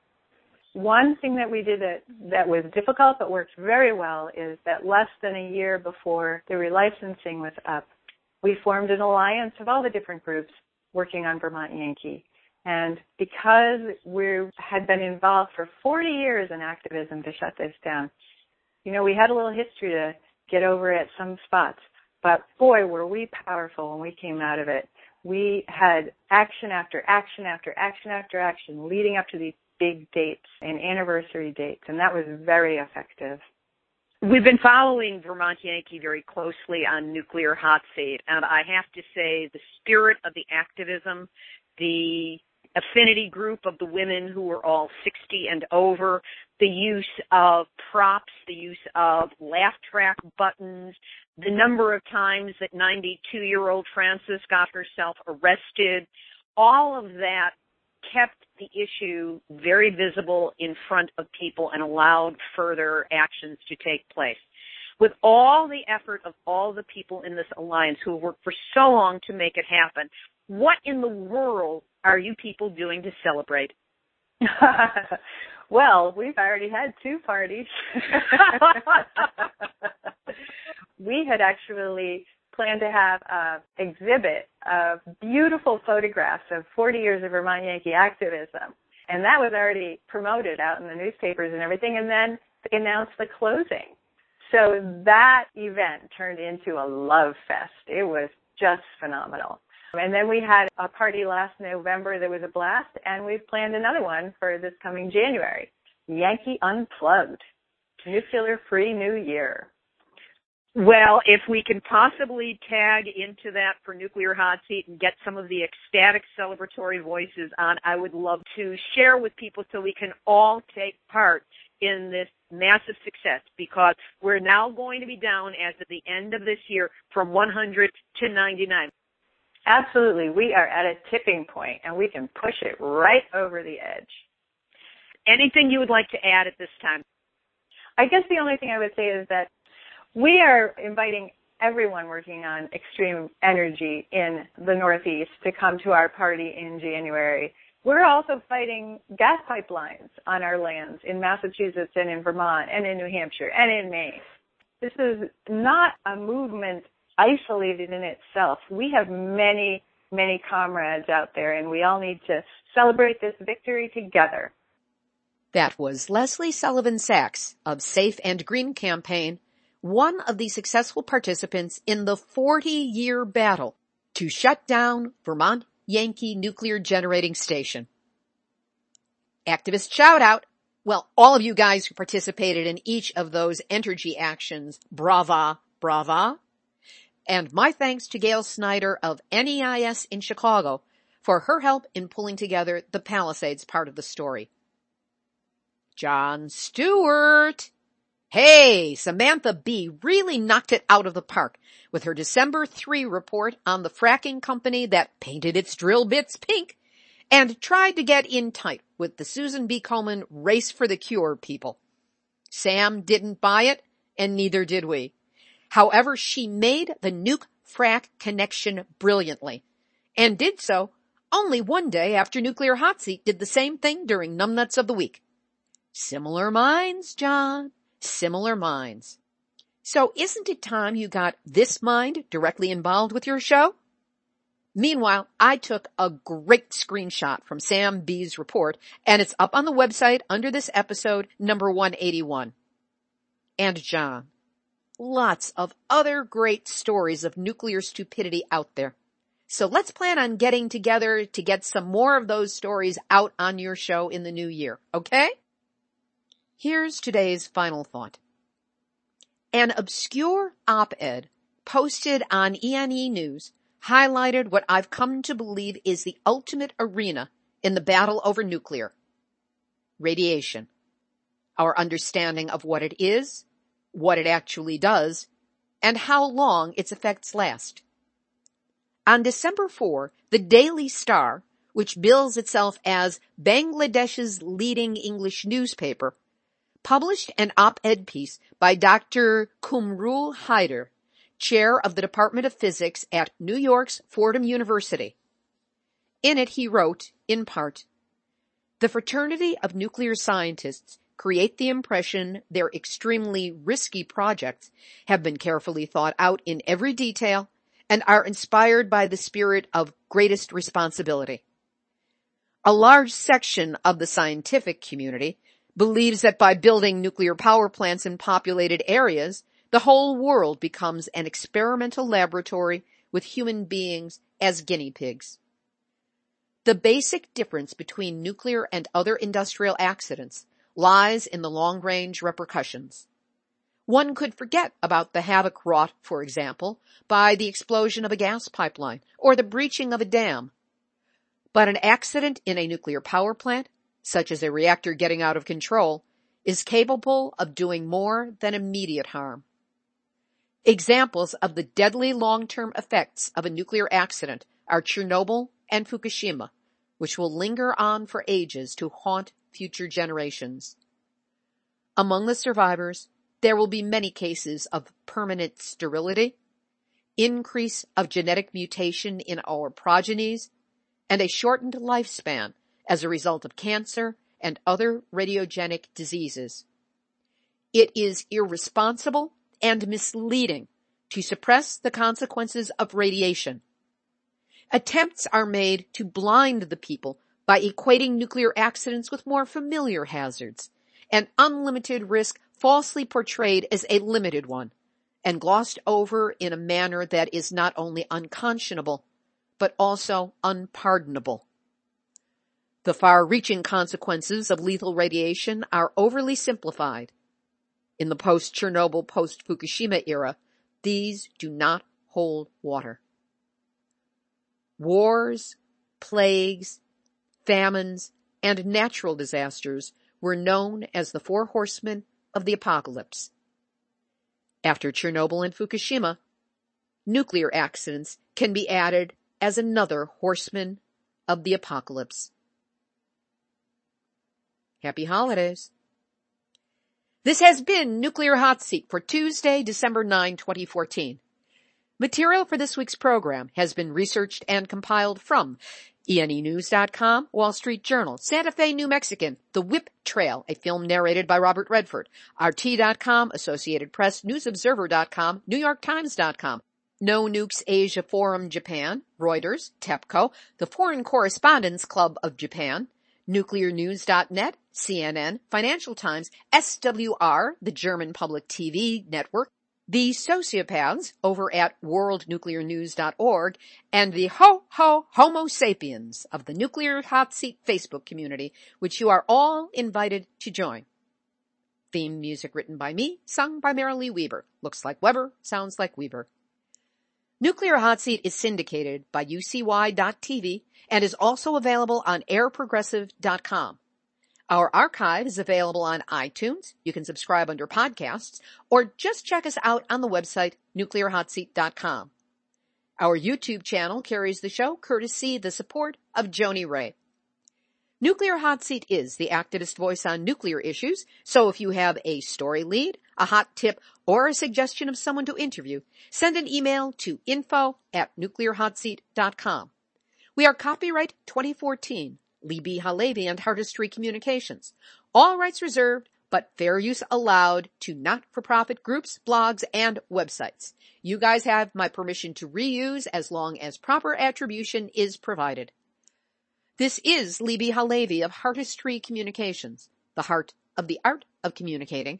One thing that we did that, that was difficult but worked very well is that less than a year before the relicensing was up, we formed an alliance of all the different groups working on Vermont Yankee. And because we had been involved for 40 years in activism to shut this down, you know, we had a little history to get over at some spots. But boy, were we powerful when we came out of it. We had action after action after action after action leading up to these big dates and anniversary dates, and that was very effective. We've been following Vermont Yankee very closely on nuclear hot seat, and I have to say the spirit of the activism, the affinity group of the women who were all 60 and over, the use of props, the use of laugh track buttons, the number of times that 92 year old Frances got herself arrested, all of that kept the issue very visible in front of people and allowed further actions to take place. With all the effort of all the people in this alliance who have worked for so long to make it happen, what in the world are you people doing to celebrate? well, we've already had two parties. we had actually planned to have an exhibit of beautiful photographs of 40 years of Vermont Yankee activism. And that was already promoted out in the newspapers and everything. And then they announced the closing. So that event turned into a love fest. It was just phenomenal. And then we had a party last November that was a blast, and we've planned another one for this coming January. Yankee Unplugged. Nuclear Free New Year. Well, if we can possibly tag into that for Nuclear Hot Seat and get some of the ecstatic celebratory voices on, I would love to share with people so we can all take part in this massive success because we're now going to be down as of the end of this year from 100 to 99. Absolutely. We are at a tipping point and we can push it right over the edge. Anything you would like to add at this time? I guess the only thing I would say is that we are inviting everyone working on extreme energy in the Northeast to come to our party in January. We're also fighting gas pipelines on our lands in Massachusetts and in Vermont and in New Hampshire and in Maine. This is not a movement isolated in itself. We have many, many comrades out there and we all need to celebrate this victory together. That was Leslie Sullivan Sachs of Safe and Green campaign, one of the successful participants in the 40 year battle to shut down Vermont Yankee Nuclear Generating Station. Activist shout out. Well, all of you guys who participated in each of those energy actions, brava, brava. And my thanks to Gail Snyder of NEIS in Chicago for her help in pulling together the Palisades part of the story. Jon Stewart. Hey, Samantha Bee really knocked it out of the park with her December 3 report on the fracking company that painted its drill bits pink and tried to get in tight with the Susan B. Komen race for the cure people. Sam didn't buy it and neither did we. However, she made the nuke frack connection brilliantly and did so only one day after Nuclear Hot Seat did the same thing during Numbnuts of the Week. Similar minds, Jon. Similar minds. So isn't it time you got this mind directly involved with your show? Meanwhile, I took a great screenshot from Sam Bee's report and it's up on the website under this episode number 181. And Jon, lots of other great stories of nuclear stupidity out there. So let's plan on getting together to get some more of those stories out on your show in the new year, okay? Here's today's final thought. An obscure op-ed posted on ENE News highlighted what I've come to believe is the ultimate arena in the battle over nuclear. Radiation. Our understanding of what it is, what it actually does, and how long its effects last. On December 4, the Daily Star, which bills itself as Bangladesh's leading English newspaper, published an op-ed piece by Dr. Kumrul Haider, chair of the Department of Physics at New York's Fordham University. In it he wrote, in part, the fraternity of nuclear scientists create the impression their extremely risky projects have been carefully thought out in every detail and are inspired by the spirit of greatest responsibility. A large section of the scientific community believes that by building nuclear power plants in populated areas, the whole world becomes an experimental laboratory with human beings as guinea pigs. The basic difference between nuclear and other industrial accidents lies in the long-range repercussions. One could forget about the havoc wrought, for example, by the explosion of a gas pipeline or the breaching of a dam. But an accident in a nuclear power plant, such as a reactor getting out of control, is capable of doing more than immediate harm. Examples of the deadly long-term effects of a nuclear accident are Chernobyl and Fukushima, which will linger on for ages to haunt future generations. Among the survivors, there will be many cases of permanent sterility, increase of genetic mutation in our progenies, and a shortened lifespan as a result of cancer and other radiogenic diseases. It is irresponsible and misleading to suppress the consequences of radiation. Attempts are made to blind the people by equating nuclear accidents with more familiar hazards, an unlimited risk falsely portrayed as a limited one and glossed over in a manner that is not only unconscionable, but also unpardonable. The far-reaching consequences of lethal radiation are overly simplified. In the post-Chernobyl, post-Fukushima era, these do not hold water. Wars, plagues, famines, and natural disasters were known as the four horsemen of the apocalypse. After Chernobyl and Fukushima, nuclear accidents can be added as another horseman of the apocalypse. Happy holidays. This has been Nuclear Hot Seat for Tuesday, December 9, 2014. Material for this week's program has been researched and compiled from ENEnews.com, Wall Street Journal, Santa Fe, New Mexican, The WIPP Trail, a film narrated by Robert Redford, RT.com, Associated Press, NewsObserver.com, NewYorkTimes.com, No Nukes Asia Forum Japan, Reuters, TEPCO, the Foreign Correspondents Club of Japan, NuclearNews.net, CNN, Financial Times, SWR, the German Public TV Network, the sociopaths over at worldnuclearnews.org, and the ho ho homo sapiens of the Nuclear Hot Seat Facebook community, which you are all invited to join. Theme music written by me, sung by Marilee Weber. Looks like Weber, sounds like Weber. Nuclear Hot Seat is syndicated by UCY.tv and is also available on airprogressive.com. Our archive is available on iTunes. You can subscribe under podcasts or just check us out on the website nuclearhotseat.com. Our YouTube channel carries the show courtesy the support of Joni Ray. Nuclear Hot Seat is the activist voice on nuclear issues, so if you have a story lead, a hot tip, or a suggestion of someone to interview, send an email to info at nuclearhotseat.com. We are copyright 2014 Libbe HaLevy and Heartistry Communications. All rights reserved, but fair use allowed to not-for-profit groups, blogs, and websites. You guys have my permission to reuse as long as proper attribution is provided. This is Libbe HaLevy of Heartistry Communications, the heart of the art of communicating,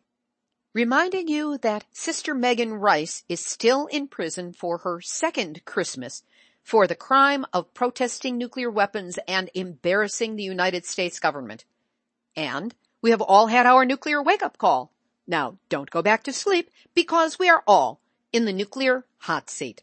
reminding you that Sister Megan Rice is still in prison for her second Christmas for the crime of protesting nuclear weapons and embarrassing the United States government. And we have all had our nuclear wake-up call. Now, don't go back to sleep because we are all in the nuclear hot seat.